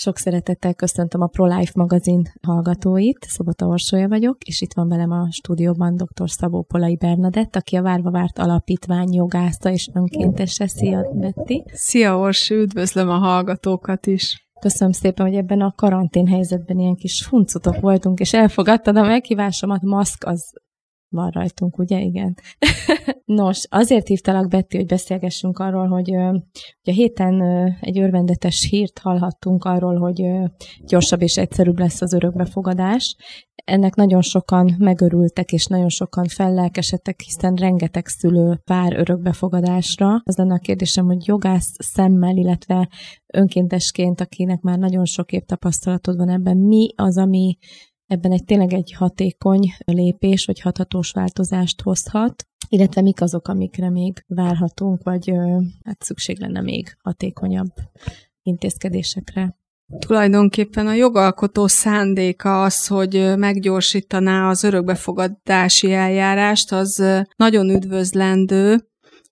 Sok szeretettel köszöntöm a ProLife magazin hallgatóit, Szobota Orsolya vagyok, és itt van velem a stúdióban dr. Szabó Polai Bernadett, aki a Várva Várt Alapítvány jogásza és önkéntese. Szia, Betty! Szia, Orsi, üdvözlöm a hallgatókat is! Köszönöm szépen, hogy ebben a karantén helyzetben ilyen kis huncutok voltunk, és elfogadtad a meghívásomat. Maszk az van rajtunk, ugye? Igen. Nos, azért hívtalak Betty, hogy beszélgessünk arról, hogy, a héten egy örvendetes hírt hallhattunk arról, hogy gyorsabb és egyszerűbb lesz az örökbefogadás. Ennek nagyon sokan megörültek, és nagyon sokan fellelkesedtek, hiszen rengeteg szülő pár örökbefogadásra. Az lenne a kérdésem, hogy jogász szemmel, illetve önkéntesként, akinek már nagyon sok év tapasztalatod van ebben, mi az, ami ebben egy tényleg egy hatékony lépés, vagy hathatós változást hozhat, illetve mik azok, amikre még várhatunk, vagy hát szükség lenne még hatékonyabb intézkedésekre. Tulajdonképpen a jogalkotó szándéka az, hogy meggyorsítaná az örökbefogadási eljárást, az nagyon üdvözlendő,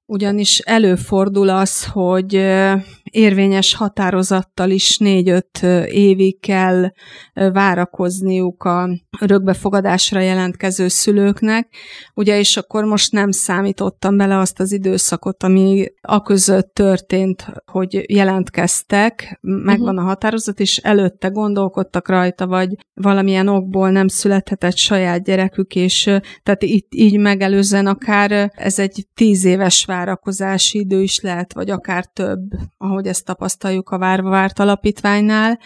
ugyanis előfordul az, hogy érvényes határozattal is négy-öt évig kell várakozniuk a rögbefogadásra jelentkező szülőknek, ugye, és akkor most nem számítottam bele azt az időszakot, ami a között történt, hogy jelentkeztek, megvan uh-huh. a határozat, és előtte gondolkodtak rajta, vagy valamilyen okból nem születhetett saját gyerekük, és tehát itt így megelőzően akár ez egy tíz éves várakozási idő is lehet, vagy akár több, ahogy ahogy ezt tapasztaljuk a Várva Várt Alapítványnál.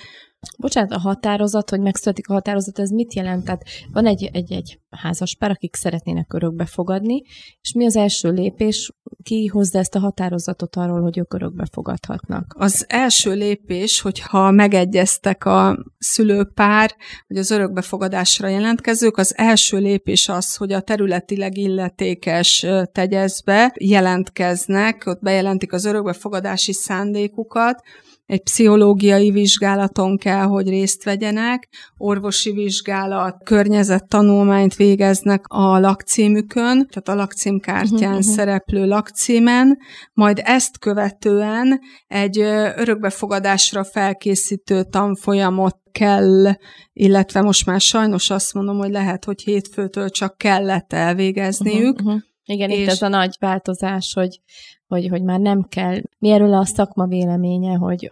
Bocsánat, a határozat, hogy megszületik a határozat, ez mit jelent? Tehát van egy, egy, egy házaspár, akik szeretnének örökbe fogadni, és mi az első lépés? Ki hozza ezt a határozatot arról, hogy ők örökbe fogadhatnak? Az első lépés, hogyha megegyeztek a szülőpár, hogy az örökbefogadásra jelentkezők, az első lépés az, hogy a területileg illetékes tegyezbe jelentkeznek, ott bejelentik az örökbefogadási szándékukat, egy pszichológiai vizsgálaton kell, hogy részt vegyenek, orvosi vizsgálat, környezettanulmányt végeznek a lakcímükön, tehát a lakcímkártyán uh-huh. szereplő lakcímen, majd ezt követően egy örökbefogadásra felkészítő tanfolyamot kell, illetve most már sajnos azt mondom, hogy lehet, hogy hétfőtől csak kellett elvégezniük. Uh-huh, uh-huh. Igen, és... itt ez a nagy változás, hogy, hogy, hogy már nem kell. Mi erről a szakma véleménye, hogy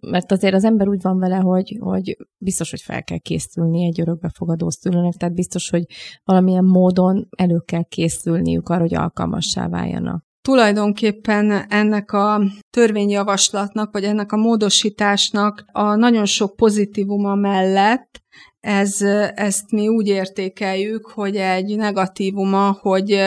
mert azért az ember úgy van vele, hogy, hogy biztos, hogy fel kell készülni egy örökbefogadó szülőnek, tehát biztos, hogy valamilyen módon elő kell készülniük arra, hogy alkalmassá váljanak. Tulajdonképpen ennek a törvényjavaslatnak, vagy ennek a módosításnak a nagyon sok pozitívuma mellett ez, ezt mi úgy értékeljük, hogy egy negatívuma, hogy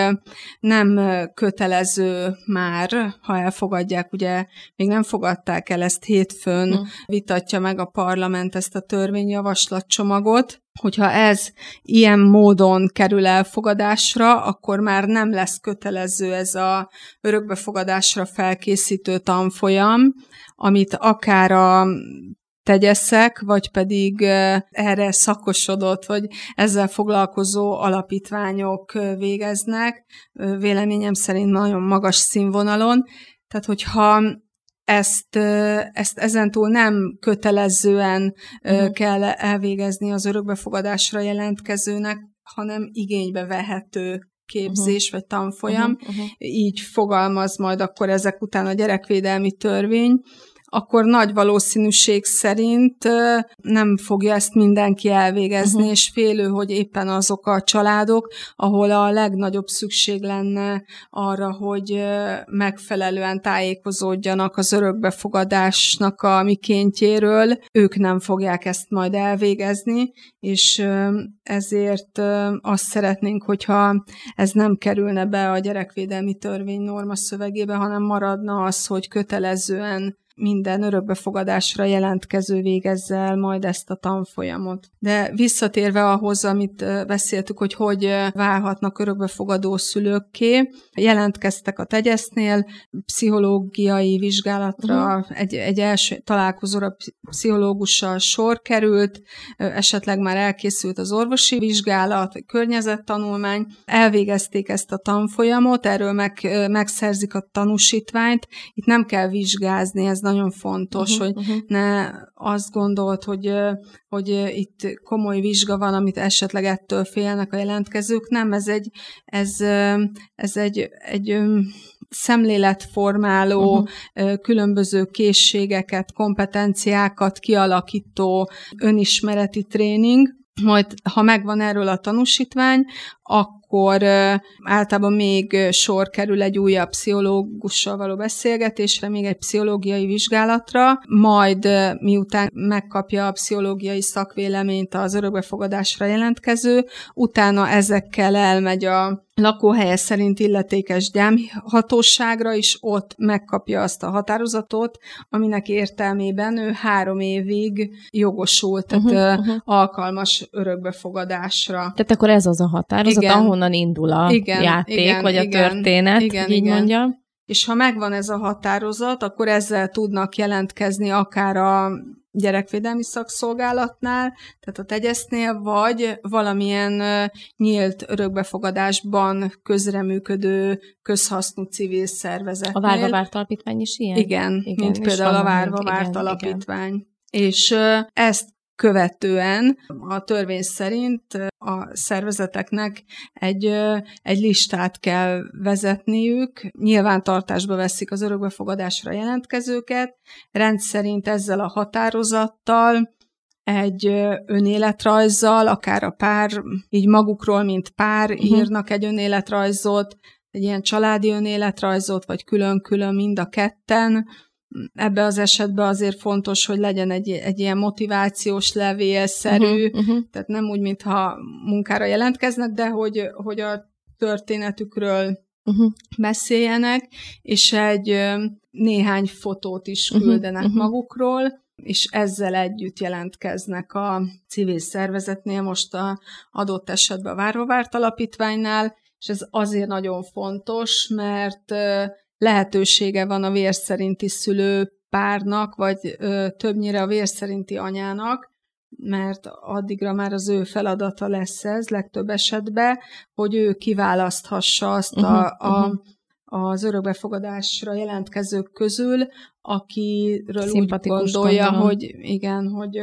nem kötelező már, ha elfogadják, ugye még nem fogadták el ezt hétfőn, mm. vitatja meg a parlament ezt a törvényjavaslatcsomagot, hogyha ez ilyen módon kerül elfogadásra, akkor már nem lesz kötelező ez a örökbefogadásra felkészítő tanfolyam, amit akár a tegyeszek, vagy pedig erre szakosodott, vagy ezzel foglalkozó alapítványok végeznek, véleményem szerint nagyon magas színvonalon. Tehát, hogyha ezt, ezt ezentúl nem kötelezően uh-huh. kell elvégezni az örökbefogadásra jelentkezőnek, hanem igénybe vehető képzés uh-huh. vagy tanfolyam. Uh-huh. Uh-huh. Így fogalmaz majd akkor ezek után a gyerekvédelmi törvény, akkor nagy valószínűség szerint nem fogja ezt mindenki elvégezni, uh-huh. és félő, hogy éppen azok a családok, ahol a legnagyobb szükség lenne arra, hogy megfelelően tájékozódjanak az örökbefogadásnak a mikéntjéről, ők nem fogják ezt majd elvégezni, és ezért azt szeretnénk, hogyha ez nem kerülne be a gyerekvédelmi törvény norma szövegébe, hanem maradna az, hogy kötelezően minden örökbefogadásra jelentkező végezze el majd ezt a tanfolyamot. De visszatérve ahhoz, amit beszéltük, hogy hogy válhatnak örökbefogadó szülőkké, jelentkeztek a tegyesznél, pszichológiai vizsgálatra, uh-huh. egy, egy első találkozóra pszichológussal sor került, esetleg már elkészült az orvosi vizsgálat, vagy környezettanulmány, elvégezték ezt a tanfolyamot, erről meg, megszerzik a tanúsítványt, itt nem kell vizsgázni, ez nagyon fontos, uh-huh, hogy uh-huh. ne azt gondolt, hogy, hogy itt komoly vizsga van, amit esetleg ettől félnek a jelentkezők. Nem, ez egy, ez, ez egy, egy szemléletformáló, uh-huh. különböző készségeket, kompetenciákat kialakító önismereti tréning, majd ha megvan erről a tanúsítvány, akkor általában még sor kerül egy újabb pszichológussal való beszélgetésre, még egy pszichológiai vizsgálatra, majd miután megkapja a pszichológiai szakvéleményt az örökbefogadásra jelentkező, utána ezekkel elmegy a lakóhelye szerint illetékes gyámhatóságra, is ott megkapja azt a határozatot, aminek értelmében ő három évig jogosult, tehát uh-huh, uh-huh. alkalmas örökbefogadásra. Tehát akkor ez az a határozat, igen. ahonnan indul a igen, játék, igen, vagy a igen, történet, igen, így igen. mondjam. És ha megvan ez a határozat, akkor ezzel tudnak jelentkezni akár a gyerekvédelmi szakszolgálatnál, tehát a tegyesznél, vagy valamilyen nyílt örökbefogadásban közreműködő közhasznú civil szervezetnél. A Várva Várt Alapítvány is ilyen? Igen, igen mint például a Várva Várt Alapítvány. Igen. És ezt követően a törvény szerint a szervezeteknek egy, egy listát kell vezetniük, nyilvántartásba veszik az örökbefogadásra jelentkezőket, rendszerint ezzel a határozattal egy önéletrajzzal, akár a pár, így magukról, mint pár uh-huh. írnak egy önéletrajzot, egy ilyen családi önéletrajzot, vagy külön-külön mind a ketten, ebbe az esetben azért fontos, hogy legyen egy, egy ilyen motivációs levélszerű, uh-huh, uh-huh. tehát nem úgy, mintha munkára jelentkeznek, de hogy, hogy a történetükről uh-huh. beszéljenek, és egy néhány fotót is küldenek uh-huh, magukról, és ezzel együtt jelentkeznek a civil szervezetnél, most a adott esetben a Várvavárt Alapítványnál, és ez azért nagyon fontos, mert lehetősége van a vérszerinti szülő párnak, vagy ö, többnyire a vérszerinti anyának, mert addigra már az ő feladata lesz ez legtöbb esetben, hogy ő kiválaszthassa azt uh-huh, a, a, uh-huh. az örökbefogadásra jelentkezők közül, akiről úgy gondolja, gondolom. hogy igen, hogy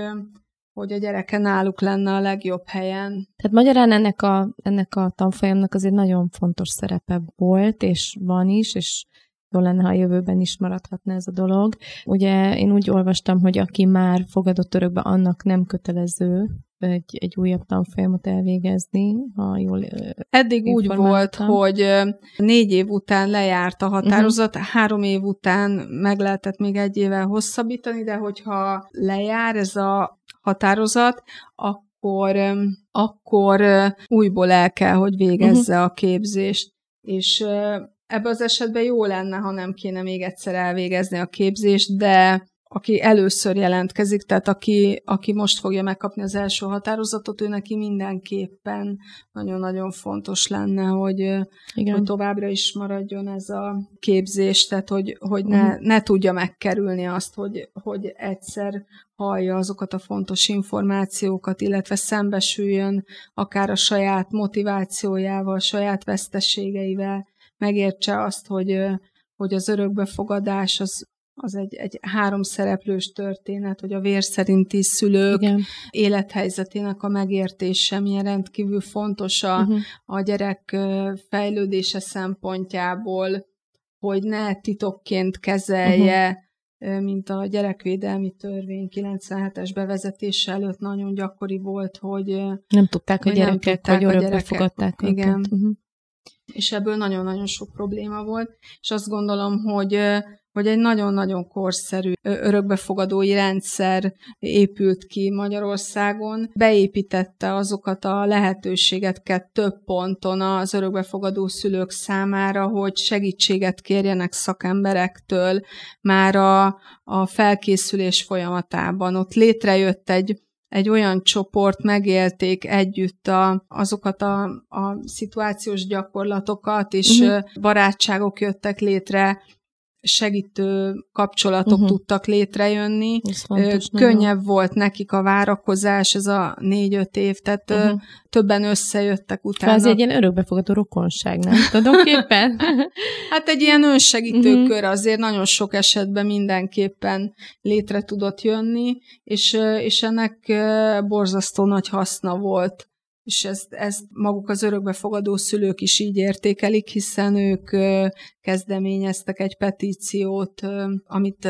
hogy a gyereke náluk lenne a legjobb helyen. Tehát magyarán ennek a, ennek a tanfolyamnak azért nagyon fontos szerepe volt, és van is, és jó lenne, ha a jövőben is maradhatna ez a dolog. Ugye én úgy olvastam, hogy aki már fogadott örökbe, annak nem kötelező egy, egy újabb tanfolyamot elvégezni, ha jól Eddig úgy volt, hogy négy év után lejárt a határozat, uh-huh. három év után meg lehetett még egy évvel hosszabbítani, de hogyha lejár ez a határozat, akkor, akkor újból el kell, hogy végezze uh-huh. a képzést. És Ebben az esetben jó lenne, ha nem kéne még egyszer elvégezni a képzést, de aki először jelentkezik, tehát aki, aki most fogja megkapni az első határozatot, ő neki mindenképpen nagyon-nagyon fontos lenne, hogy, Igen. hogy továbbra is maradjon ez a képzés, tehát hogy, hogy ne, uh-huh. ne tudja megkerülni azt, hogy, hogy egyszer hallja azokat a fontos információkat, illetve szembesüljön akár a saját motivációjával, a saját veszteségeivel, megértse azt, hogy, hogy az örökbefogadás az, az egy, egy háromszereplős történet, hogy a vér szerinti szülők Igen. élethelyzetének a megértése milyen rendkívül fontos a, uh-huh. a gyerek fejlődése szempontjából, hogy ne titokként kezelje, uh-huh. mint a gyerekvédelmi törvény 97-es bevezetése előtt nagyon gyakori volt, hogy nem tudták hogy a gyerekek, hogy örökbe fogadták Igen. Uh-huh és ebből nagyon-nagyon sok probléma volt, és azt gondolom, hogy hogy egy nagyon-nagyon korszerű örökbefogadói rendszer épült ki Magyarországon, beépítette azokat a lehetőségeket több ponton az örökbefogadó szülők számára, hogy segítséget kérjenek szakemberektől már a, a felkészülés folyamatában. Ott létrejött egy egy olyan csoport megélték együtt a, azokat a, a szituációs gyakorlatokat, és uh-huh. barátságok jöttek létre segítő kapcsolatok uh-huh. tudtak létrejönni. Fontos, Könnyebb nagyon. volt nekik a várakozás, ez a négy-öt év, tehát uh-huh. többen összejöttek utána. Ez egy ilyen örökbefogadó rokonság, nem tulajdonképpen? hát egy ilyen önsegítő uh-huh. kör azért nagyon sok esetben mindenképpen létre tudott jönni, és, és ennek borzasztó nagy haszna volt és ezt, ezt maguk az örökbefogadó szülők is így értékelik, hiszen ők kezdeményeztek egy petíciót, amit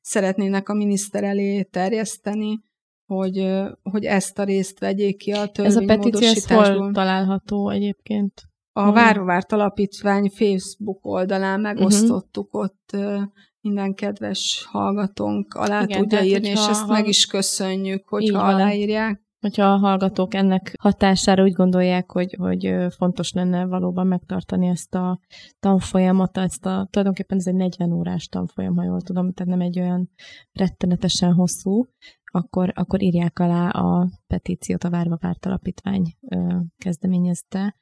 szeretnének a miniszter elé terjeszteni, hogy, hogy ezt a részt vegyék ki a. Ez a petíció ez hol található egyébként? A Várvárt Alapítvány Facebook oldalán megosztottuk, uh-huh. ott minden kedves hallgatónk alá Igen, tudja írni, és ezt meg is köszönjük, hogyha aláírják hogyha a hallgatók ennek hatására úgy gondolják, hogy, hogy fontos lenne valóban megtartani ezt a tanfolyamat, ezt a, tulajdonképpen ez egy 40 órás tanfolyam, ha jól tudom, tehát nem egy olyan rettenetesen hosszú, akkor, akkor írják alá a petíciót, a Várva Párt Alapítvány kezdeményezte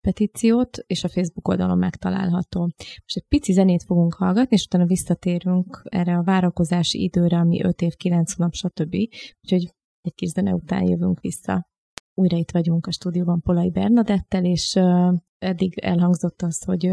petíciót, és a Facebook oldalon megtalálható. Most egy pici zenét fogunk hallgatni, és utána visszatérünk erre a várakozási időre, ami 5 év, 9 hónap, stb. Úgyhogy egy kis zene után jövünk vissza. Újra itt vagyunk a stúdióban Polai Bernadettel, és eddig elhangzott az, hogy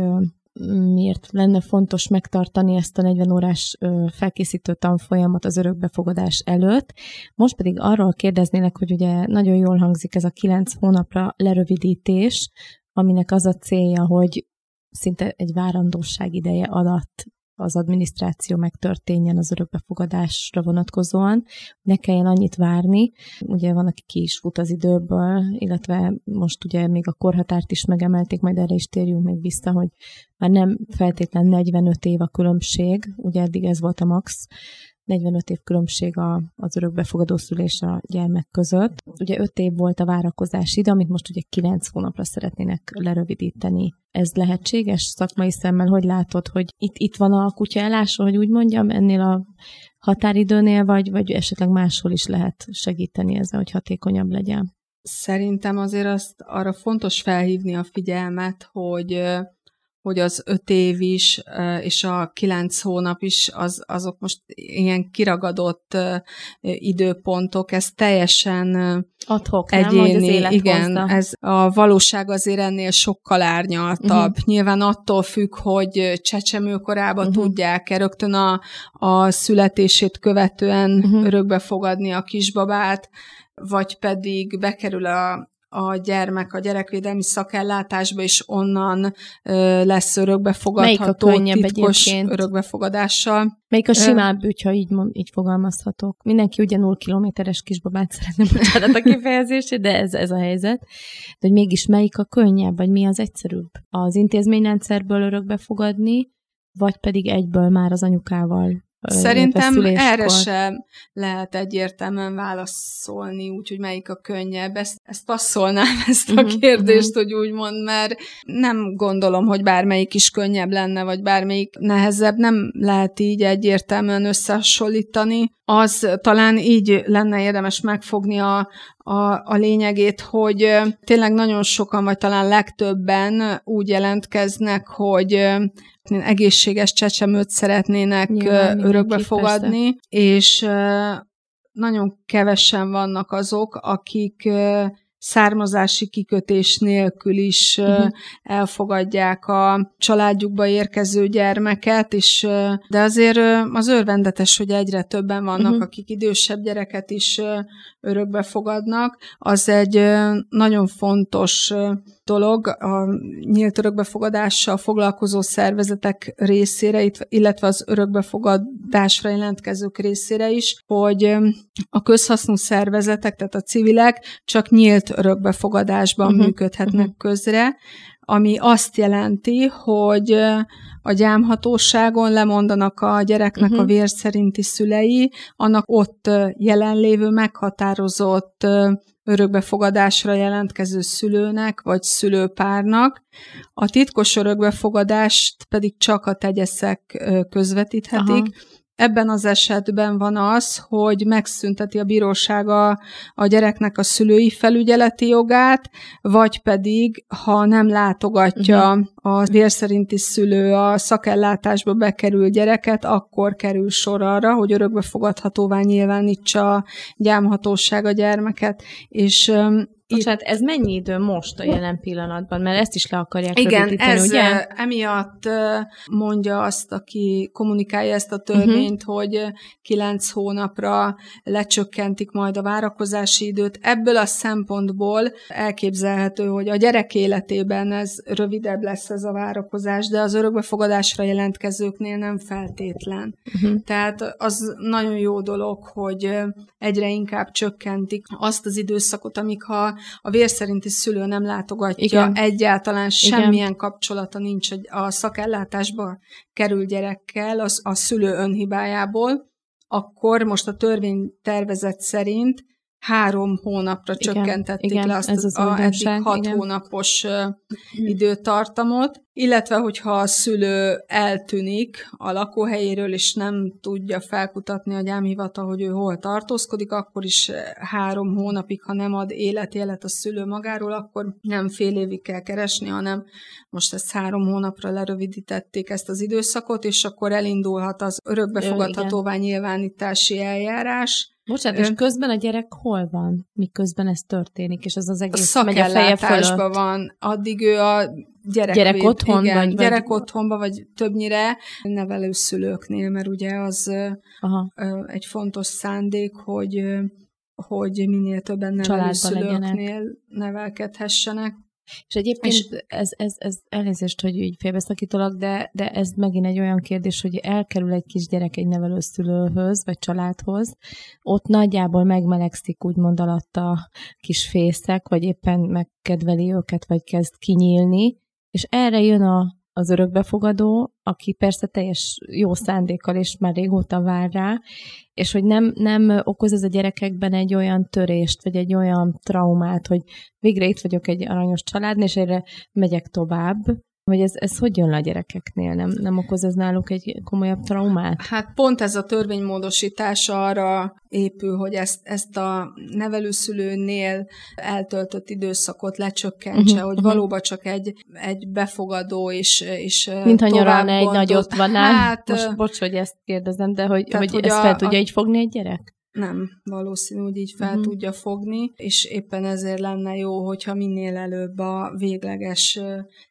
miért lenne fontos megtartani ezt a 40 órás felkészítő tanfolyamat az örökbefogadás előtt. Most pedig arról kérdeznének, hogy ugye nagyon jól hangzik ez a 9 hónapra lerövidítés, aminek az a célja, hogy szinte egy várandóság ideje alatt az adminisztráció megtörténjen az örökbefogadásra vonatkozóan, ne kelljen annyit várni. Ugye van, aki ki is fut az időből, illetve most ugye még a korhatárt is megemelték, majd erre is térjünk még vissza, hogy már nem feltétlen 45 év a különbség, ugye eddig ez volt a max, 45 év különbség a, az örökbefogadó szülés a gyermek között. Ugye 5 év volt a várakozás ide, amit most ugye 9 hónapra szeretnének lerövidíteni. Ez lehetséges szakmai szemmel? Hogy látod, hogy itt, itt van a kutya elásva, hogy úgy mondjam, ennél a határidőnél, vagy, vagy esetleg máshol is lehet segíteni ezzel, hogy hatékonyabb legyen? Szerintem azért azt arra fontos felhívni a figyelmet, hogy hogy az öt év is, és a kilenc hónap is, az, azok most ilyen kiragadott időpontok, ez teljesen Adhok, egyéni. Nem, igen, hozza. ez a valóság azért ennél sokkal árnyaltabb. Uh-huh. Nyilván attól függ, hogy csecsemőkorában uh-huh. tudják-e rögtön a, a születését követően uh-huh. örökbe fogadni a kisbabát, vagy pedig bekerül a, a gyermek a gyerekvédelmi szakellátásba, és onnan lesz örökbefogadható, Melyik a titkos egyébként? örökbefogadással. Melyik a simább ügy, ha így, így fogalmazhatok? Mindenki ugye 0 kilométeres kisbabát szeretne, bocsánat a kifejezését, de ez, ez a helyzet. De hogy mégis melyik a könnyebb, vagy mi az egyszerűbb? Az intézményrendszerből örökbefogadni, vagy pedig egyből már az anyukával Szerintem erre sem lehet egyértelműen válaszolni, úgyhogy melyik a könnyebb. Ezt, ezt passzolnám, ezt a uh-huh, kérdést, uh-huh. hogy úgy mond, mert nem gondolom, hogy bármelyik is könnyebb lenne, vagy bármelyik nehezebb. Nem lehet így egyértelműen összehasonlítani. Az talán így lenne érdemes megfogni a, a, a lényegét, hogy tényleg nagyon sokan, vagy talán legtöbben úgy jelentkeznek, hogy egészséges csecsemőt szeretnének Nyilván, örökbe fogadni, persze. és nagyon kevesen vannak azok, akik származási kikötés nélkül is uh-huh. elfogadják a családjukba érkező gyermeket, és, de azért az örvendetes, hogy egyre többen vannak, uh-huh. akik idősebb gyereket is örökbe fogadnak. Az egy nagyon fontos dolog a nyílt örökbefogadással foglalkozó szervezetek részére, illetve az örökbefogadásra jelentkezők részére is, hogy a közhasznú szervezetek, tehát a civilek csak nyílt örökbefogadásban uh-huh. működhetnek uh-huh. közre, ami azt jelenti, hogy a gyámhatóságon lemondanak a gyereknek uh-huh. a vér szerinti szülei, annak ott jelenlévő meghatározott örökbefogadásra jelentkező szülőnek vagy szülőpárnak. A titkos örökbefogadást pedig csak a tegyeszek közvetíthetik, Aha. Ebben az esetben van az, hogy megszünteti a bíróság a, a gyereknek a szülői felügyeleti jogát, vagy pedig, ha nem látogatja uh-huh. a vérszerinti szülő a szakellátásba bekerül gyereket, akkor kerül sor arra, hogy örökbefogadhatóvá nyilvánítsa a gyámhatóság a gyermeket. És Bocsánat, ez mennyi idő most a jelen pillanatban? Mert ezt is le akarják Igen, ez ugye? emiatt mondja azt, aki kommunikálja ezt a törvényt, uh-huh. hogy kilenc hónapra lecsökkentik majd a várakozási időt. Ebből a szempontból elképzelhető, hogy a gyerek életében ez rövidebb lesz ez a várakozás, de az örökbefogadásra jelentkezőknél nem feltétlen. Uh-huh. Tehát az nagyon jó dolog, hogy egyre inkább csökkentik azt az időszakot, amíg ha a vér szerinti szülő nem látogatja, Igen. egyáltalán semmilyen Igen. kapcsolata nincs a szakellátásba kerül gyerekkel az, a szülő önhibájából, akkor most a törvény tervezet szerint három hónapra igen, csökkentették igen, le azt ez az a eddig hat igen. hónapos uh, időtartamot, illetve hogyha a szülő eltűnik a lakóhelyéről, és nem tudja felkutatni a gyámhivatal, hogy ő hol tartózkodik, akkor is három hónapig, ha nem ad életélet a szülő magáról, akkor nem fél évig kell keresni, hanem most ezt három hónapra lerövidítették ezt az időszakot, és akkor elindulhat az örökbefogadhatóvá nyilvánítási eljárás, Bocsánat, és közben a gyerek hol van, miközben ez történik, és ez az egész a megy a feje fölött. van. Addig ő a gyerek, gyerek otthon, igen, vagy, gyerek vagy... otthonba, vagy többnyire nevelőszülőknél, mert ugye az Aha. egy fontos szándék, hogy hogy minél többen nevelőszülőknél nevelkedhessenek. És egyébként és ez, ez, ez elnézést, hogy így félbeszakítolak, de, de ez megint egy olyan kérdés, hogy elkerül egy kisgyerek egy nevelőszülőhöz, vagy családhoz, ott nagyjából megmelegszik úgymond alatt a kis fészek, vagy éppen megkedveli őket, vagy kezd kinyílni, és erre jön a az örökbefogadó, aki persze teljes jó szándékkal és már régóta vár rá, és hogy nem, nem okoz ez a gyerekekben egy olyan törést, vagy egy olyan traumát, hogy végre itt vagyok egy aranyos családnál, és erre megyek tovább, vagy ez, ez hogy jön le a gyerekeknél? Nem, nem okoz ez náluk egy komolyabb traumát? Hát pont ez a törvénymódosítás arra épül, hogy ezt, ezt a nevelőszülőnél eltöltött időszakot lecsökkentse, uh-huh, hogy uh-huh. valóban csak egy, egy befogadó és, és Mintha nyaralna egy nagyot van. Hát, Most bocs, hogy ezt kérdezem, de hogy, tehát, hogy, hogy ezt fel a, tudja a, így fogni egy gyerek? Nem, valószínű, hogy így fel uh-huh. tudja fogni, és éppen ezért lenne jó, hogyha minél előbb a végleges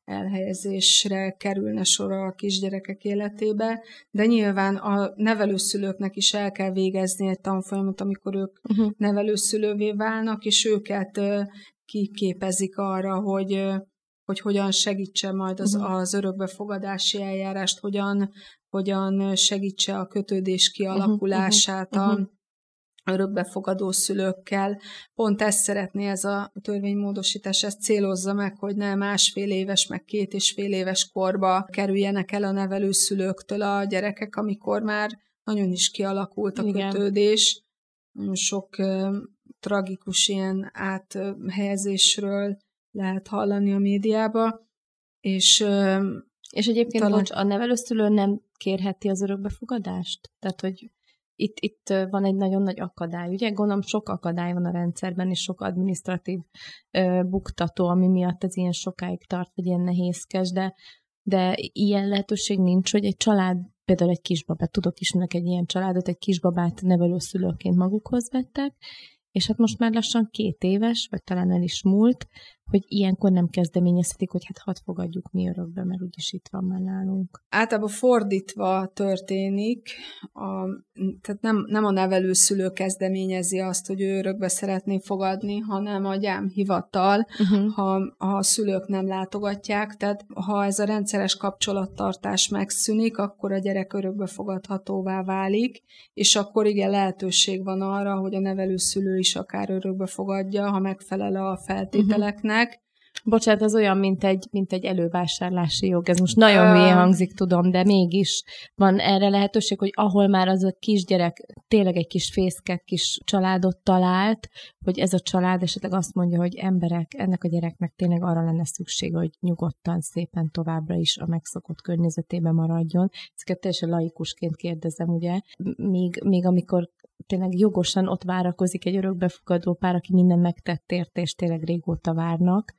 elhelyezésre kerülne sor a kisgyerekek életébe, de nyilván a nevelőszülőknek is el kell végezni egy tanfolyamot, amikor ők uh-huh. nevelőszülővé válnak, és őket kiképezik arra, hogy hogy hogyan segítse majd az, uh-huh. az örökbefogadási eljárást, hogyan, hogyan segítse a kötődés kialakulását, uh-huh. a örökbefogadó szülőkkel. Pont ezt szeretné ez a törvénymódosítás, ezt célozza meg, hogy ne másfél éves, meg két és fél éves korba kerüljenek el a nevelőszülőktől a gyerekek, amikor már nagyon is kialakult a Igen. kötődés. Sok tragikus ilyen áthelyezésről lehet hallani a médiába, és és egyébként talán... bocs, a nevelőszülő nem kérheti az örökbefogadást? Tehát, hogy itt, itt van egy nagyon nagy akadály. Ugye gondolom sok akadály van a rendszerben, és sok administratív ö, buktató, ami miatt ez ilyen sokáig tart, vagy ilyen nehézkes, de, de ilyen lehetőség nincs, hogy egy család, például egy kisbabát, tudok ismerek egy ilyen családot, egy kisbabát nevelőszülőként magukhoz vettek, és hát most már lassan két éves, vagy talán el is múlt, hogy ilyenkor nem kezdeményezhetik, hogy hát hadd fogadjuk mi örökbe, mert úgyis itt van már nálunk. Általában fordítva történik, a, tehát nem, nem a nevelőszülő kezdeményezi azt, hogy ő örökbe szeretné fogadni, hanem a gyámhivatal, uh-huh. ha, ha a szülők nem látogatják, tehát ha ez a rendszeres kapcsolattartás megszűnik, akkor a gyerek örökbe fogadhatóvá válik, és akkor igen lehetőség van arra, hogy a nevelőszülő is akár örökbe fogadja, ha megfelel a feltételeknek, uh-huh Bocsánat, az olyan, mint egy, mint egy elővásárlási jog. Ez most nagyon hülye hangzik, tudom, de mégis van erre lehetőség, hogy ahol már az a kisgyerek tényleg egy kis fészket, kis családot talált, hogy ez a család esetleg azt mondja, hogy emberek, ennek a gyereknek tényleg arra lenne szükség, hogy nyugodtan, szépen továbbra is a megszokott környezetében maradjon. Ezeket teljesen laikusként kérdezem, ugye? Míg, míg amikor tényleg jogosan ott várakozik egy örökbefogadó pár, aki minden megtett érte, és tényleg régóta várnak,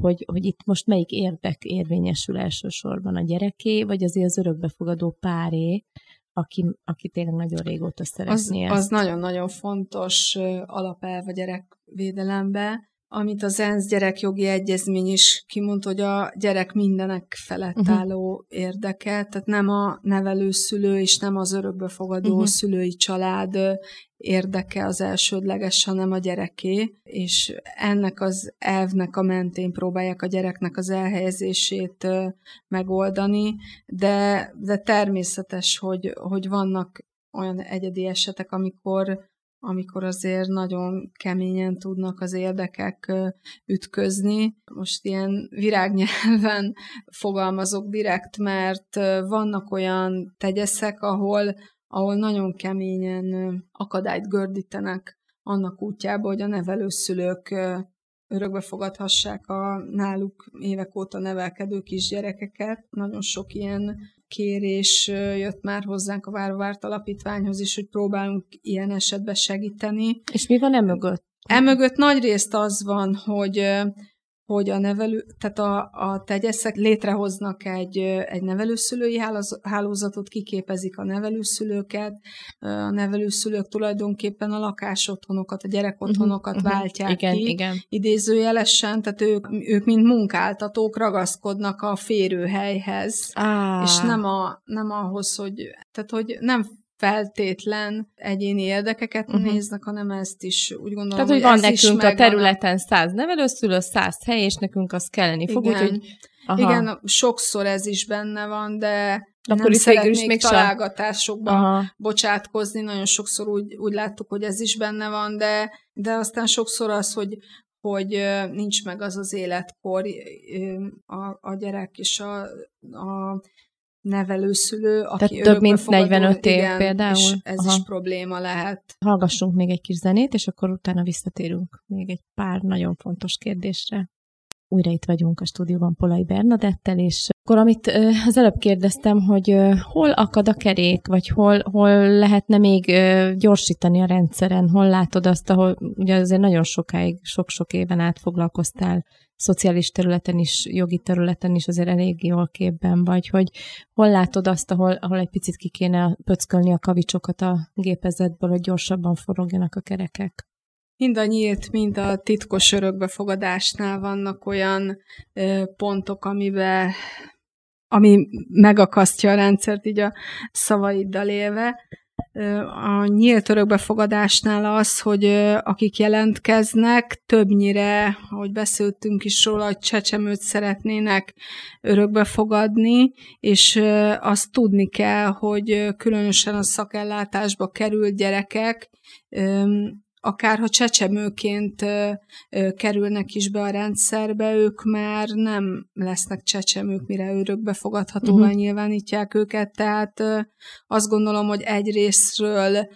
hogy, hogy itt most melyik érdek érvényesül elsősorban a gyereké, vagy azért az örökbefogadó páré, aki, aki tényleg nagyon régóta szeretné az, ezt. Az nagyon-nagyon fontos alapelv a gyerekvédelembe, amit az ENSZ gyerekjogi egyezmény is kimondta, hogy a gyerek mindenek felett uh-huh. álló érdeke, tehát nem a nevelőszülő és nem az örökbefogadó uh-huh. szülői család érdeke az elsődleges, hanem a gyereké, és ennek az elvnek a mentén próbálják a gyereknek az elhelyezését megoldani, de, de természetes, hogy, hogy vannak olyan egyedi esetek, amikor amikor azért nagyon keményen tudnak az érdekek ütközni. Most ilyen virágnyelven fogalmazok direkt, mert vannak olyan tegyeszek, ahol, ahol nagyon keményen akadályt gördítenek annak útjába, hogy a nevelőszülők örökbe fogadhassák a náluk évek óta nevelkedő kisgyerekeket. Nagyon sok ilyen kérés jött már hozzánk a Várovárt Alapítványhoz is, hogy próbálunk ilyen esetben segíteni. És mi van emögött? Emögött nagy részt az van, hogy hogy a nevelő, tehát a, a tegyeszek létrehoznak egy, egy nevelőszülői hálózatot, kiképezik a nevelőszülőket, a nevelőszülők tulajdonképpen a lakásotthonokat, a gyerekotthonokat uh-huh, váltják igen, ki, igen. idézőjelesen, tehát ők, ők mint munkáltatók ragaszkodnak a férőhelyhez, ah. és nem, a, nem ahhoz, hogy, tehát hogy nem feltétlen egyéni érdekeket uh-huh. néznek, hanem ezt is úgy gondolom, Tehát, hogy, hogy van nekünk a területen száz nevelőszülő, száz hely, és nekünk az kelleni fog, igen. úgyhogy... Aha. Igen, sokszor ez is benne van, de Akkor nem szeretnék még találgatásokba Aha. bocsátkozni. Nagyon sokszor úgy, úgy láttuk, hogy ez is benne van, de, de aztán sokszor az, hogy hogy nincs meg az az életkor a, a gyerek és a, a nevelőszülő, aki Tehát több mint 45 év igen, például? És ez Aha. is probléma lehet. Hallgassunk még egy kis zenét, és akkor utána visszatérünk még egy pár nagyon fontos kérdésre. Újra itt vagyunk a stúdióban Polai Bernadettel, és akkor amit az előbb kérdeztem, hogy hol akad a kerék, vagy hol, hol lehetne még gyorsítani a rendszeren, hol látod azt, ahol ugye azért nagyon sokáig, sok-sok éven át foglalkoztál szociális területen is, jogi területen is azért elég jól képben vagy, hogy hol látod azt, ahol, ahol egy picit ki kéne pöckölni a kavicsokat a gépezetből, hogy gyorsabban forogjanak a kerekek? Mind a nyílt, mind a titkos örökbefogadásnál vannak olyan ö, pontok, amiben ami megakasztja a rendszert így a szavaiddal élve. A nyílt örökbefogadásnál az, hogy akik jelentkeznek, többnyire, ahogy beszéltünk is róla, hogy csecsemőt szeretnének örökbefogadni, és azt tudni kell, hogy különösen a szakellátásba került gyerekek akárha csecsemőként kerülnek is be a rendszerbe, ők már nem lesznek csecsemők, mire örökbe fogadhatóvá uh-huh. nyilvánítják őket, tehát azt gondolom, hogy egy részről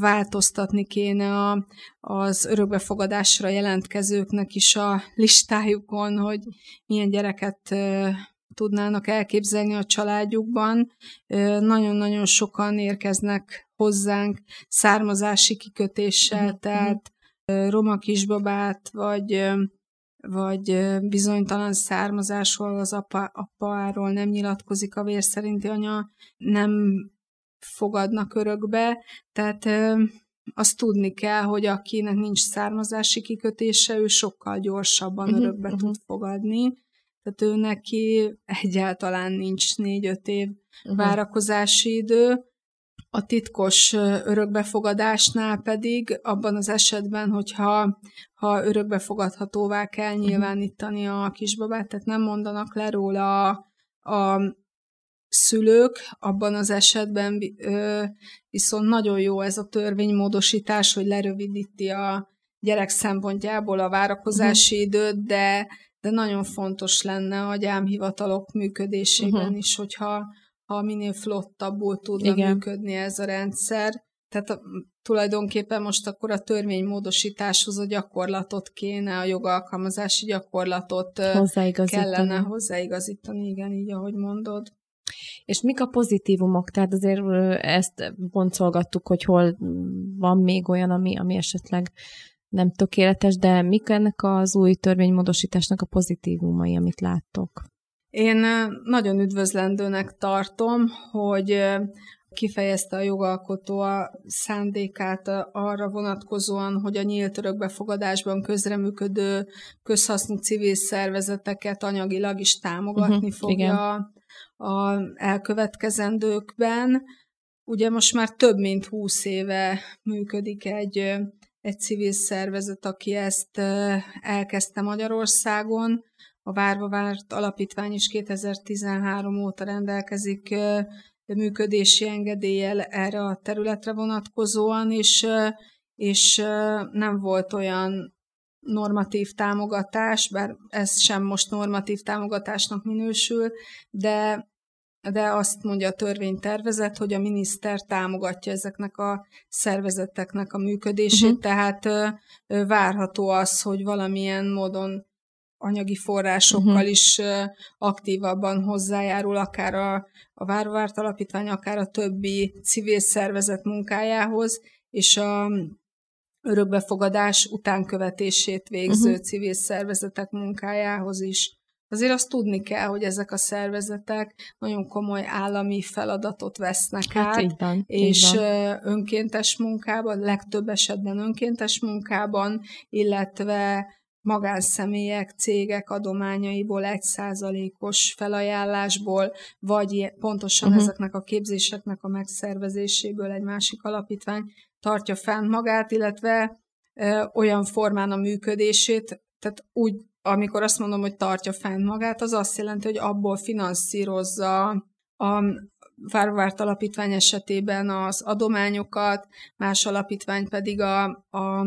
változtatni kéne a, az örökbefogadásra jelentkezőknek is a listájukon, hogy milyen gyereket tudnának elképzelni a családjukban. Nagyon-nagyon sokan érkeznek hozzánk származási kikötéssel, uh-huh. tehát roma kisbabát, vagy vagy bizonytalan származásról az apa, apáról nem nyilatkozik a vér szerinti anya, nem fogadnak örökbe, tehát azt tudni kell, hogy akinek nincs származási kikötése, ő sokkal gyorsabban uh-huh, örökbe uh-huh. tud fogadni. Tehát ő neki egyáltalán nincs négy-öt év uh-huh. várakozási idő. A titkos örökbefogadásnál pedig abban az esetben, hogyha ha örökbefogadhatóvá kell uh-huh. nyilvánítani a kisbabát, tehát nem mondanak le róla a, a szülők, abban az esetben ö, viszont nagyon jó ez a törvénymódosítás, hogy lerövidíti a gyerek szempontjából a várakozási uh-huh. időt, de de nagyon fontos lenne a gyámhivatalok működésében uh-huh. is, hogyha ha minél flottabbul tudna Igen. működni ez a rendszer. Tehát a, tulajdonképpen most akkor a törvénymódosításhoz a gyakorlatot kéne, a jogalkalmazási gyakorlatot kellene hozzáigazítani, igen, így ahogy mondod. És mik a pozitívumok? Tehát azért ezt boncolgattuk, hogy hol van még olyan, ami, ami esetleg nem tökéletes, de mik ennek az új törvénymódosításnak a pozitívumai, amit láttok? Én nagyon üdvözlendőnek tartom, hogy kifejezte a jogalkotó a szándékát arra vonatkozóan, hogy a nyílt örökbefogadásban közreműködő közhasznú civil szervezeteket anyagilag is támogatni uh-huh, fogja a, a elkövetkezendőkben. Ugye most már több mint húsz éve működik egy, egy civil szervezet, aki ezt elkezdte Magyarországon. A Várva Várt Alapítvány is 2013 óta rendelkezik működési engedéllyel erre a területre vonatkozóan, és, és nem volt olyan normatív támogatás, bár ez sem most normatív támogatásnak minősül, de, de azt mondja a törvénytervezet, hogy a miniszter támogatja ezeknek a szervezeteknek a működését, uh-huh. tehát várható az, hogy valamilyen módon anyagi forrásokkal uh-huh. is aktívabban hozzájárul, akár a, a Várvárt Alapítvány, akár a többi civil szervezet munkájához, és a örökbefogadás utánkövetését végző uh-huh. civil szervezetek munkájához is. Azért azt tudni kell, hogy ezek a szervezetek nagyon komoly állami feladatot vesznek hát át, így van, és így van. önkéntes munkában, legtöbb esetben önkéntes munkában, illetve magánszemélyek, cégek adományaiból, egy százalékos felajánlásból, vagy pontosan uh-huh. ezeknek a képzéseknek a megszervezéséből egy másik alapítvány tartja fenn magát, illetve ö, olyan formán a működését, tehát úgy, amikor azt mondom, hogy tartja fenn magát, az azt jelenti, hogy abból finanszírozza a Várvárt alapítvány esetében az adományokat, más alapítvány pedig a, a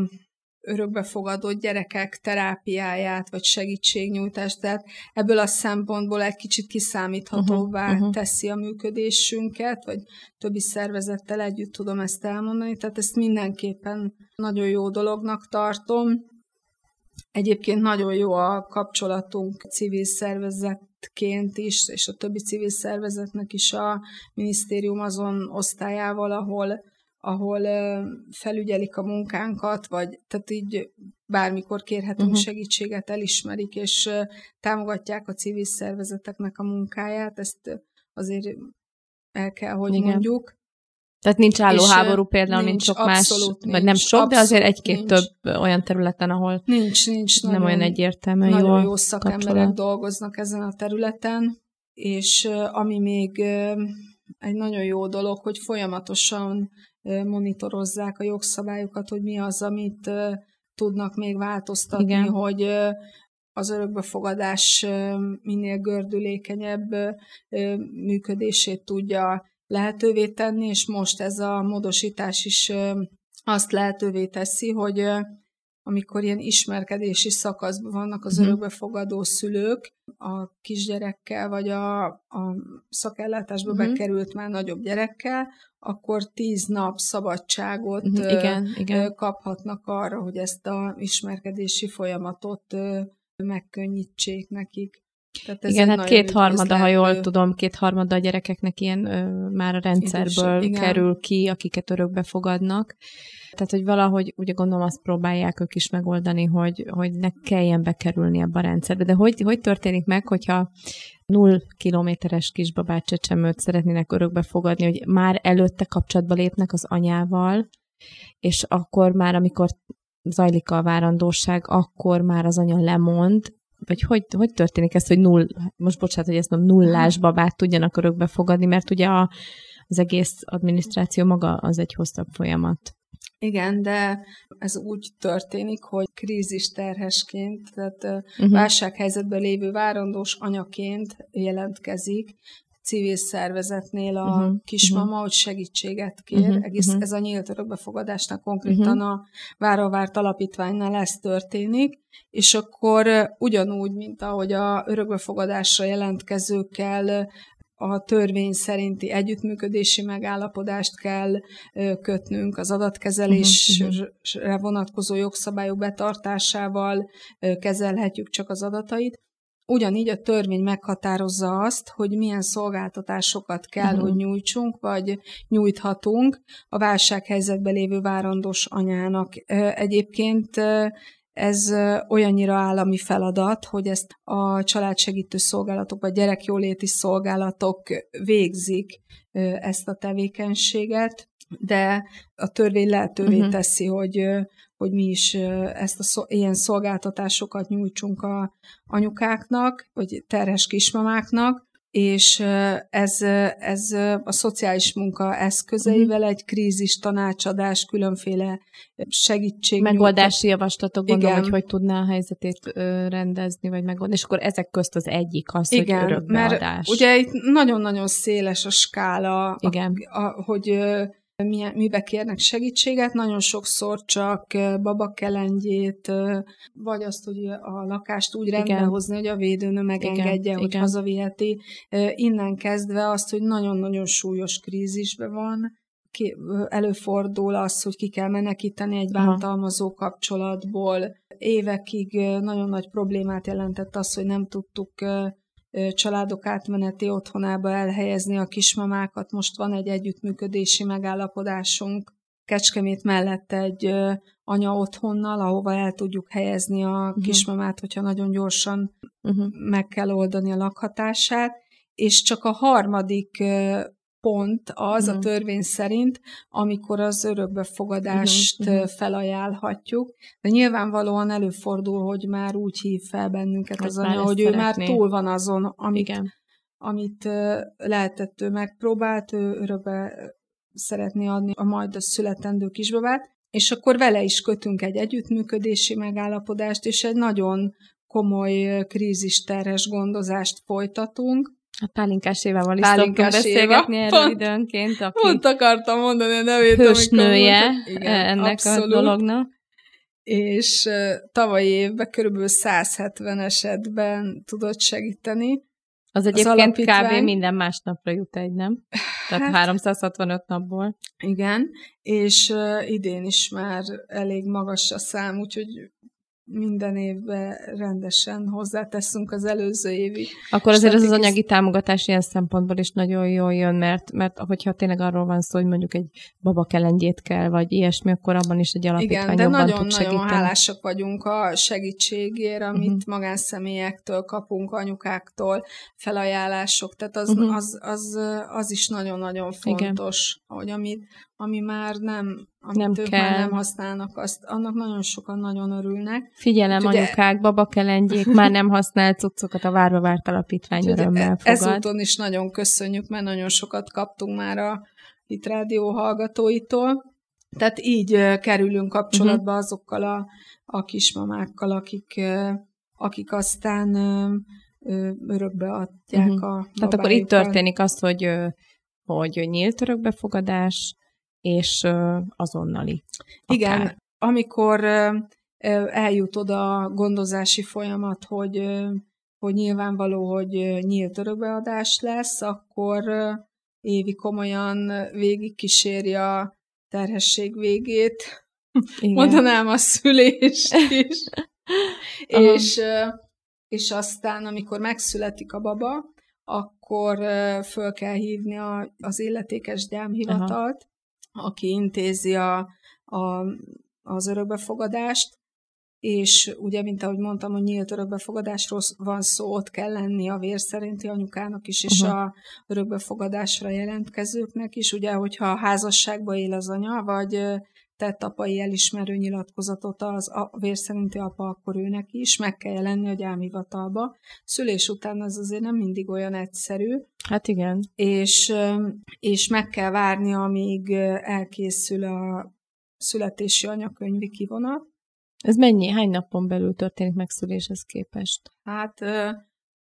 örökbefogadott gyerekek terápiáját, vagy segítségnyújtást, tehát ebből a szempontból egy kicsit kiszámíthatóvá uh-huh, uh-huh. teszi a működésünket, vagy többi szervezettel együtt tudom ezt elmondani, tehát ezt mindenképpen nagyon jó dolognak tartom. Egyébként nagyon jó a kapcsolatunk civil szervezetként is, és a többi civil szervezetnek is a minisztérium azon osztályával, ahol ahol felügyelik a munkánkat, vagy tehát így bármikor kérhetünk uh-huh. segítséget, elismerik, és támogatják a civil szervezeteknek a munkáját, ezt azért el kell, hogy Igen. mondjuk. Tehát nincs állóháború például, nincs, mint sok más, nincs, vagy nem sok, de azért egy-két nincs. több olyan területen, ahol nincs, nincs, nem nagyon, olyan egyértelmű. Nagyon jó, jó szakemberek kapcsolat. dolgoznak ezen a területen, és ami még egy nagyon jó dolog, hogy folyamatosan monitorozzák a jogszabályokat, hogy mi az, amit tudnak még változtatni, Igen. hogy az örökbefogadás minél gördülékenyebb működését tudja lehetővé tenni, és most ez a módosítás is azt lehetővé teszi, hogy amikor ilyen ismerkedési szakaszban vannak az uh-huh. örökbefogadó szülők, a kisgyerekkel, vagy a, a szakellátásba uh-huh. bekerült már nagyobb gyerekkel, akkor tíz nap szabadságot uh-huh. igen, igen. kaphatnak arra, hogy ezt a ismerkedési folyamatot megkönnyítsék nekik. Tehát ez igen, hát kétharmada, ha jól tudom, kétharmada a gyerekeknek ilyen ö, már a rendszerből Idősebb, kerül ki, akiket örökbe fogadnak. Tehát, hogy valahogy, ugye gondolom azt próbálják ők is megoldani, hogy, hogy ne kelljen bekerülni ebbe a rendszerbe. De hogy, hogy történik meg, hogyha null kilométeres kisbabát csecsemőt szeretnének örökbe fogadni, hogy már előtte kapcsolatba lépnek az anyával, és akkor már, amikor zajlik a várandóság, akkor már az anya lemond, vagy hogy, hogy történik ez, hogy null, most bocsánat, hogy ezt mondom, nullás babát tudjanak örökbe fogadni, mert ugye a, az egész adminisztráció maga az egy hosszabb folyamat. Igen, de ez úgy történik, hogy krízis terhesként, tehát uh-huh. válsághelyzetben lévő várandós anyaként jelentkezik civil szervezetnél a uh-huh. kismama, uh-huh. hogy segítséget kér. Uh-huh. Egész uh-huh. ez a nyílt örökbefogadásnak konkrétan uh-huh. a Váravárt Alapítványnál ez történik, és akkor ugyanúgy, mint ahogy a örökbefogadásra jelentkezőkkel a törvény szerinti együttműködési megállapodást kell kötnünk az adatkezelésre vonatkozó jogszabályok betartásával kezelhetjük csak az adatait. Ugyanígy a törvény meghatározza azt, hogy milyen szolgáltatásokat kell, uh-huh. hogy nyújtsunk, vagy nyújthatunk a válsághelyzetben lévő várandós anyának. Egyébként ez olyannyira állami feladat, hogy ezt a családsegítő szolgálatok vagy gyerekjóléti szolgálatok végzik ezt a tevékenységet, de a törvény lehetővé uh-huh. teszi, hogy, hogy mi is ezt a szó, ilyen szolgáltatásokat nyújtsunk a anyukáknak, vagy terhes kismamáknak, és ez, ez a szociális munka eszközeivel egy krízis tanácsadás, különféle segítség. Megoldási javaslatok, gondolom, Igen. hogy hogy tudná a helyzetét rendezni, vagy megoldani, és akkor ezek közt az egyik az, Igen, hogy örökbeadás. mert ugye itt nagyon-nagyon széles a skála, Igen. A, a, hogy milyen, mibe kérnek segítséget, nagyon sokszor csak babakelengyét, vagy azt, hogy a lakást úgy rendbe hozni, hogy a védőnő megengedje, Igen. hogy Igen. hazaviheti. Innen kezdve azt, hogy nagyon-nagyon súlyos krízisbe van, ki, előfordul az, hogy ki kell menekíteni egy bántalmazó kapcsolatból. Évekig nagyon nagy problémát jelentett az, hogy nem tudtuk családok átmeneti otthonába elhelyezni a kismamákat. Most van egy együttműködési megállapodásunk Kecskemét mellett egy anya otthonnal, ahova el tudjuk helyezni a uh-huh. kismamát, hogyha nagyon gyorsan uh-huh. meg kell oldani a lakhatását. És csak a harmadik pont az uh-huh. a mhm. törvény szerint, amikor az örökbefogadást uh-huh. felajánlhatjuk. De nyilvánvalóan előfordul, hogy már úgy hív fel bennünket az anya, hogy szeretné. ő már túl van azon, amit, Igen. amit lehetett ő megpróbált, ő örökbe szeretné adni a majd a születendő kisbabát, és akkor vele is kötünk egy együttműködési megállapodást, és egy nagyon komoly krízisterhes gondozást folytatunk, a pálinkás Évával is pálinkás szoktunk beszélgetni Éva. erről pont, időnként. Aki pont akartam mondani a nevét. Hősnője Igen, ennek abszolút. a dolognak. És uh, tavalyi évben körülbelül 170 esetben tudott segíteni. Az egyébként az kb. minden másnapra jut egy, nem? Tehát hát, 365 napból. Igen, és uh, idén is már elég magas a szám, úgyhogy minden évben rendesen hozzáteszünk az előző évi. Akkor azért ez az anyagi támogatás ilyen szempontból is nagyon jól jön, mert, mert hogyha tényleg arról van szó, hogy mondjuk egy babakelengyét kell, vagy ilyesmi, akkor abban is egy alapítvány Igen, de nagyon-nagyon hálásak vagyunk a segítségért, amit uh-huh. magánszemélyektől kapunk, anyukáktól, felajánlások, tehát az, uh-huh. az, az, az is nagyon-nagyon fontos, Igen. hogy amit ami már nem, amit nem ők kell. már nem használnak, azt, annak nagyon sokan nagyon örülnek. Figyelem, Úgy, anyukák, babakelendjék, már nem használt cuccokat a Várva Várt Alapítvány örömmel fogad. Ezúton is nagyon köszönjük, mert nagyon sokat kaptunk már a itt rádió hallgatóitól. Tehát így kerülünk kapcsolatba uh-huh. azokkal a, a kismamákkal, akik, akik aztán örökbe adják uh-huh. a Tehát akkor itt történik az, hogy hogy nyílt örökbefogadás, és azonnali. Akár. Igen, amikor eljut oda a gondozási folyamat, hogy, hogy nyilvánvaló, hogy nyílt örökbeadás lesz, akkor Évi komolyan végig kíséri a terhesség végét, Igen. mondanám a szülést is, és, és aztán, amikor megszületik a baba, akkor föl kell hívni a, az illetékes gyámhivatalt, aki intézi a, a, az örökbefogadást, és ugye, mint ahogy mondtam, hogy nyílt örökbefogadásról van szó, ott kell lenni a vér szerinti anyukának is, és uh-huh. a örökbefogadásra jelentkezőknek is. Ugye, hogyha a házasságba él az anya, vagy tett apai elismerő nyilatkozatot az a vér szerinti apa, akkor őnek is meg kell jelenni a gyámhivatalba. Szülés után az azért nem mindig olyan egyszerű. Hát igen. És, és meg kell várni, amíg elkészül a születési anyakönyvi kivonat. Ez mennyi? Hány napon belül történik megszüléshez képest? Hát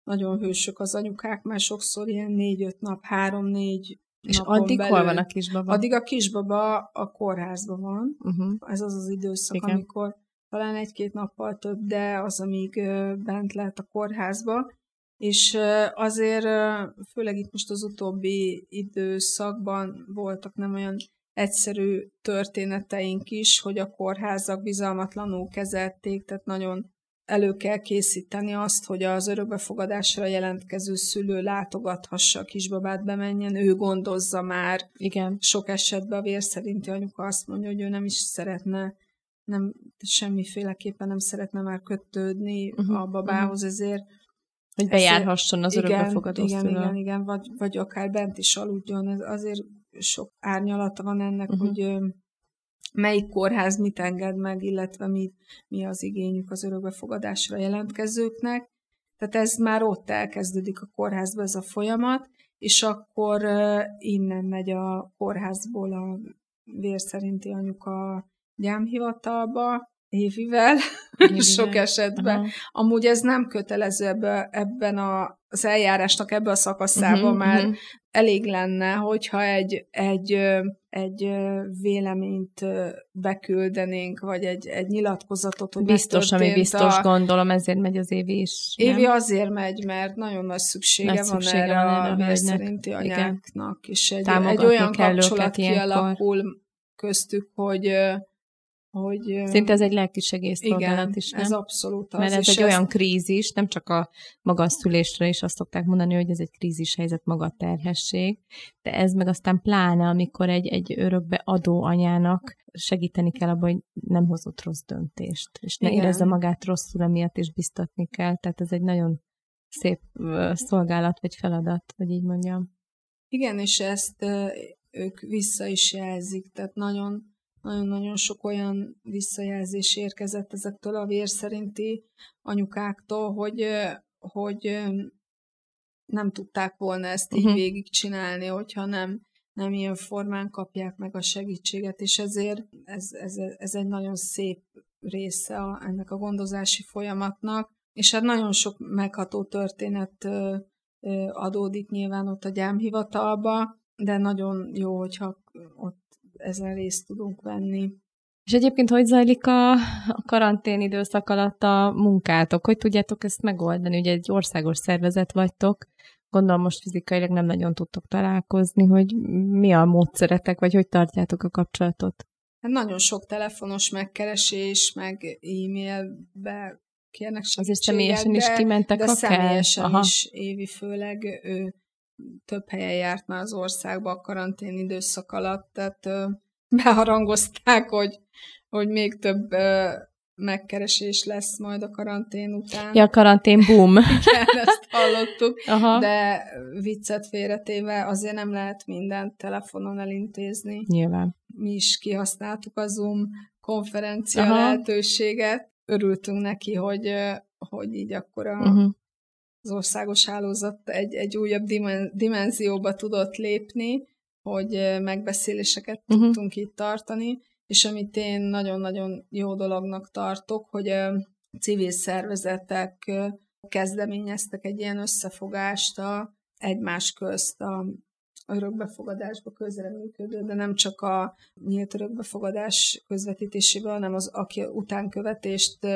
nagyon hősök az anyukák, mert sokszor ilyen négy-öt nap, három-négy És addig belül, hol van a kisbaba? Addig a kisbaba a kórházban van. Uh-huh. Ez az az időszak, Igen. amikor talán egy-két nappal több, de az, amíg bent lehet a kórházba. És azért, főleg itt most az utóbbi időszakban voltak nem olyan egyszerű történeteink is, hogy a kórházak bizalmatlanul kezelték, tehát nagyon elő kell készíteni azt, hogy az örökbefogadásra jelentkező szülő látogathassa a kisbabát, bemenjen, ő gondozza már. Igen. Sok esetben a vérszerinti anyuka azt mondja, hogy ő nem is szeretne, nem semmiféleképpen nem szeretne már kötődni uh-huh, a babához, uh-huh. ezért hogy bejárhasson az örökbefogadó igen, igen, igen, igen, vagy, vagy akár bent is aludjon. Ez azért sok árnyalata van ennek, uh-huh. hogy melyik kórház mit enged meg, illetve mi, mi az igényük az örökbefogadásra jelentkezőknek. Tehát ez már ott elkezdődik a kórházban ez a folyamat, és akkor innen megy a kórházból a vérszerinti anyuka gyámhivatalba, évivel, sok esetben. Uh-huh. Amúgy ez nem kötelező ebbe, ebben a, az eljárásnak ebbe a szakaszában uh-huh, már uh-huh. Elég lenne, hogyha egy, egy, egy véleményt beküldenénk, vagy egy, egy nyilatkozatot, hogy Biztos, ami biztos, a... gondolom, ezért megy az évi is. Nem? Évi azért megy, mert nagyon nagy szüksége, nagy van, szüksége erre van erre a vérszerinti anyáknak, és egy, egy olyan kapcsolat kialakul köztük, hogy hogy... Szinte ez egy lelkisegélyszolgálat is, nem? ez abszolút az. Mert ez egy ezt... olyan krízis, nem csak a maga szülésre is azt szokták mondani, hogy ez egy krízis helyzet, maga a terhesség, de ez meg aztán pláne, amikor egy, egy örökbe adó anyának segíteni kell abban, hogy nem hozott rossz döntést, és ne Igen. érezze magát rosszul emiatt, és biztatni kell. Tehát ez egy nagyon szép szolgálat, vagy feladat, hogy így mondjam. Igen, és ezt ők vissza is jelzik, tehát nagyon nagyon-nagyon sok olyan visszajelzés érkezett ezektől a vérszerinti anyukáktól, hogy, hogy nem tudták volna ezt így uh-huh. végigcsinálni, hogyha nem, nem ilyen formán kapják meg a segítséget, és ezért ez, ez, ez egy nagyon szép része a, ennek a gondozási folyamatnak, és hát nagyon sok megható történet adódik nyilván ott a gyámhivatalba, de nagyon jó, hogyha ott ezen részt tudunk venni. És egyébként hogy zajlik a, a karantén időszak alatt a munkátok? Hogy tudjátok ezt megoldani? Ugye egy országos szervezet vagytok, gondolom most fizikailag nem nagyon tudtok találkozni, hogy mi a módszeretek, vagy hogy tartjátok a kapcsolatot? Hát nagyon sok telefonos megkeresés, meg e-mailbe kérnek segítséget. Azért személyesen de, is kimentek, de ha személyesen kell. is, Évi főleg ő több helyen járt már az országba a karantén időszak alatt, tehát ö, beharangozták, hogy, hogy még több ö, megkeresés lesz majd a karantén után. Ja, karantén boom. Igen, ezt hallottuk, Aha. de viccet félretéve azért nem lehet mindent telefonon elintézni. Nyilván. Mi is kihasználtuk a Zoom konferencia Aha. lehetőséget. Örültünk neki, hogy, hogy így akkor a uh-huh az országos hálózat egy, egy újabb dimenzióba tudott lépni, hogy megbeszéléseket uh-huh. tudtunk itt tartani, és amit én nagyon-nagyon jó dolognak tartok, hogy a civil szervezetek kezdeményeztek egy ilyen összefogást a egymás közt a örökbefogadásba közreműködő, de nem csak a nyílt örökbefogadás közvetítésében, hanem az, aki utánkövetést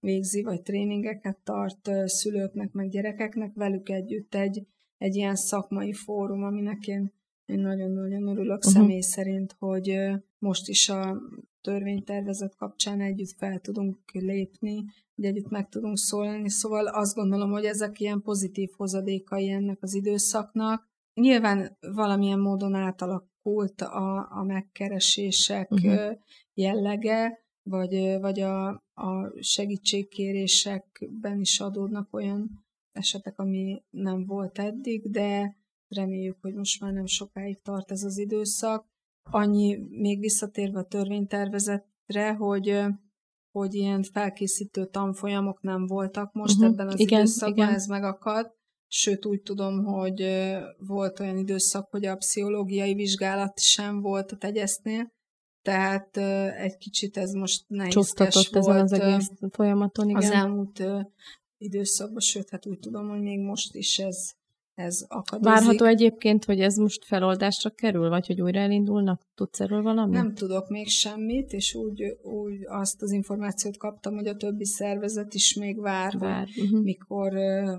végzi, vagy tréningeket tart szülőknek, meg gyerekeknek, velük együtt egy, egy ilyen szakmai fórum, aminek én, én nagyon-nagyon örülök uh-huh. személy szerint, hogy most is a törvénytervezet kapcsán együtt fel tudunk lépni, hogy együtt meg tudunk szólni, szóval azt gondolom, hogy ezek ilyen pozitív hozadékai ennek az időszaknak, Nyilván valamilyen módon átalakult a, a megkeresések uh-huh. jellege, vagy, vagy a, a segítségkérésekben is adódnak olyan esetek, ami nem volt eddig, de reméljük, hogy most már nem sokáig tart ez az időszak. Annyi még visszatérve a törvénytervezetre, hogy hogy ilyen felkészítő tanfolyamok nem voltak most uh-huh. ebben az igen, időszakban, igen. ez megakadt, Sőt, úgy tudom, hogy volt olyan időszak, hogy a pszichológiai vizsgálat sem volt a tegyesznél, tehát egy kicsit ez most nehézkes volt. ezen az egész folyamaton, igen. Az elmúlt időszakban, sőt, hát úgy tudom, hogy még most is ez, ez akadozik. Várható egyébként, hogy ez most feloldásra kerül, vagy hogy újra elindulnak? Tudsz erről valamit? Nem tudok még semmit, és úgy, úgy azt az információt kaptam, hogy a többi szervezet is még vár, vár. Uh-huh. mikor,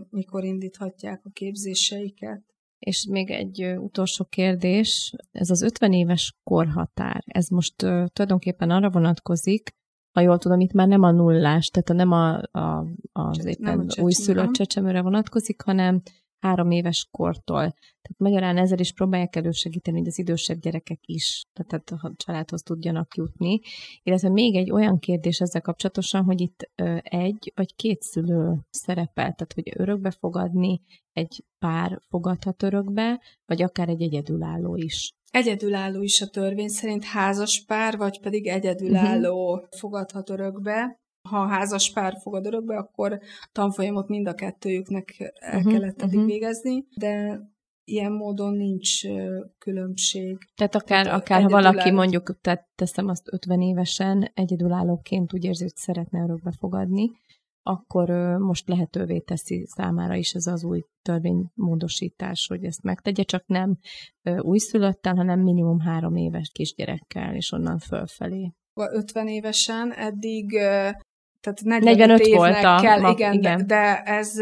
mikor indíthatják a képzéseiket. És még egy utolsó kérdés, ez az 50 éves korhatár, ez most uh, tulajdonképpen arra vonatkozik, ha jól tudom, itt már nem a nullás, tehát nem a, a, az éppen újszülött csecsemőre vonatkozik, hanem három éves kortól. Tehát magyarán ezzel is próbálják elősegíteni, hogy az idősebb gyerekek is, tehát a családhoz tudjanak jutni. Illetve még egy olyan kérdés ezzel kapcsolatosan, hogy itt egy vagy két szülő szerepel, tehát hogy örökbe fogadni, egy pár fogadhat örökbe, vagy akár egy egyedülálló is. Egyedülálló is a törvény szerint házas pár, vagy pedig egyedülálló uh-huh. fogadhat örökbe ha a házas pár fogad örökbe, akkor tanfolyamot mind a kettőjüknek el uh-huh, kellett eddig uh-huh. végezni, de ilyen módon nincs különbség. Tehát akár, tehát akár ha valaki mondjuk, tehát teszem azt 50 évesen, egyedülállóként úgy érzi, hogy szeretne örökbe fogadni, akkor most lehetővé teszi számára is ez az új törvénymódosítás, hogy ezt megtegye, csak nem újszülöttel, hanem minimum három éves kisgyerekkel, és onnan fölfelé. 50 évesen eddig tehát 45, 45 évnek volt a kell, mag, igen, igen. De, de ez,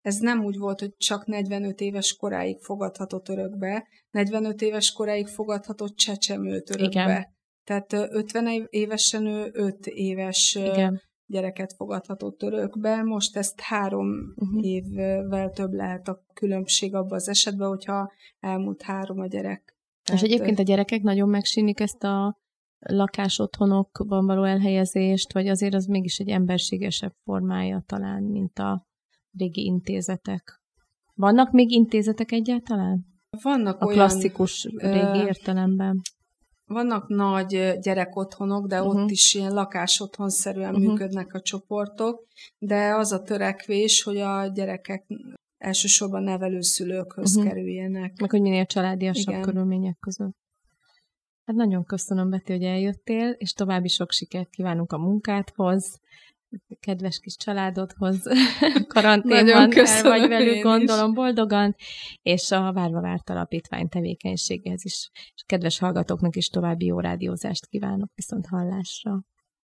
ez nem úgy volt, hogy csak 45 éves koráig fogadhatott örökbe, 45 éves koráig fogadhatott csecsemőt örökbe. Igen. Tehát 50 évesen ő 5 éves igen. gyereket fogadhatott örökbe, most ezt három uh-huh. évvel több lehet a különbség abban az esetben, hogyha elmúlt három a gyerek. És egyébként a gyerekek nagyon megsínik ezt a lakásotthonokban való elhelyezést, vagy azért az mégis egy emberségesebb formája talán, mint a régi intézetek. Vannak még intézetek egyáltalán? Vannak a olyan... klasszikus régi ö, értelemben. Vannak nagy gyerekotthonok, de uh-huh. ott is ilyen lakásotthonszerűen uh-huh. működnek a csoportok, de az a törekvés, hogy a gyerekek elsősorban nevelőszülőkhöz uh-huh. kerüljenek. Meg hogy minél családiasabb Igen. körülmények között. Hát nagyon köszönöm, Beti, hogy eljöttél, és további sok sikert kívánunk a munkádhoz, kedves kis családodhoz, karanténban el vagy velük, gondolom is. boldogan, és a Várva Várt Alapítvány tevékenységhez is. És kedves hallgatóknak is további jó rádiózást kívánok viszont hallásra.